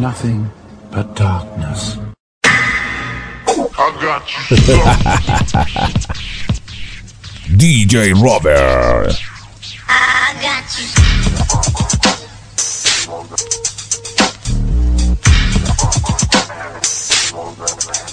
nothing but darkness. I got you. DJ Robert. I got you. Well,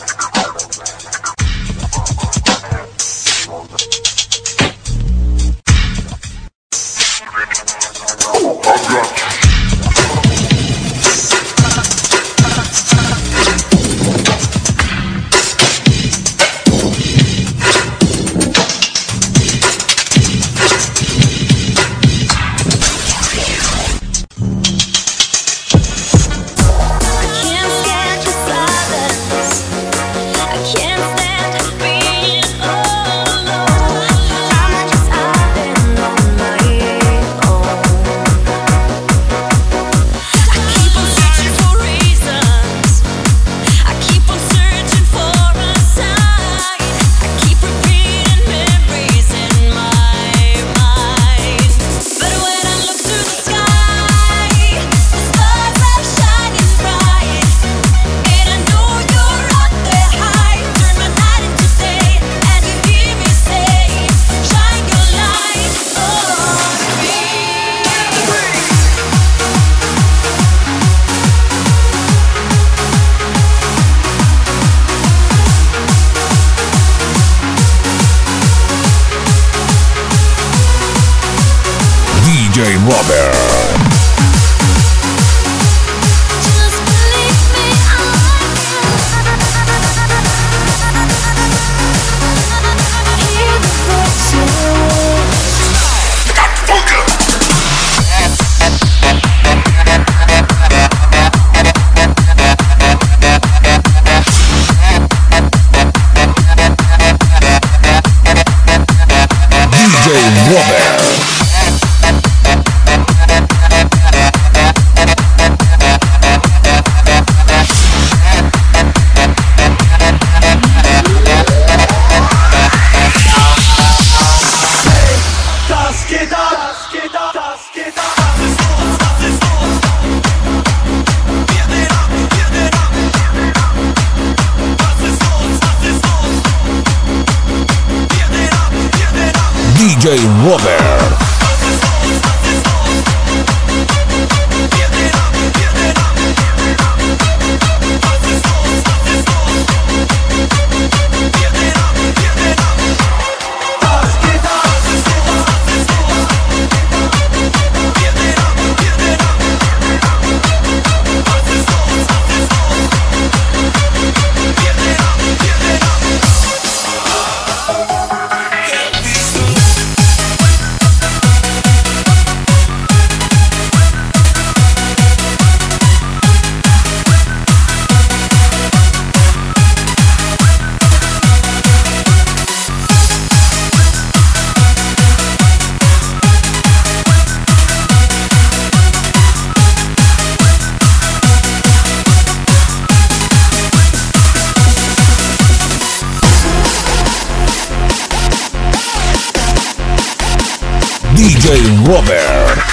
Mover. DJ Robert. Robert.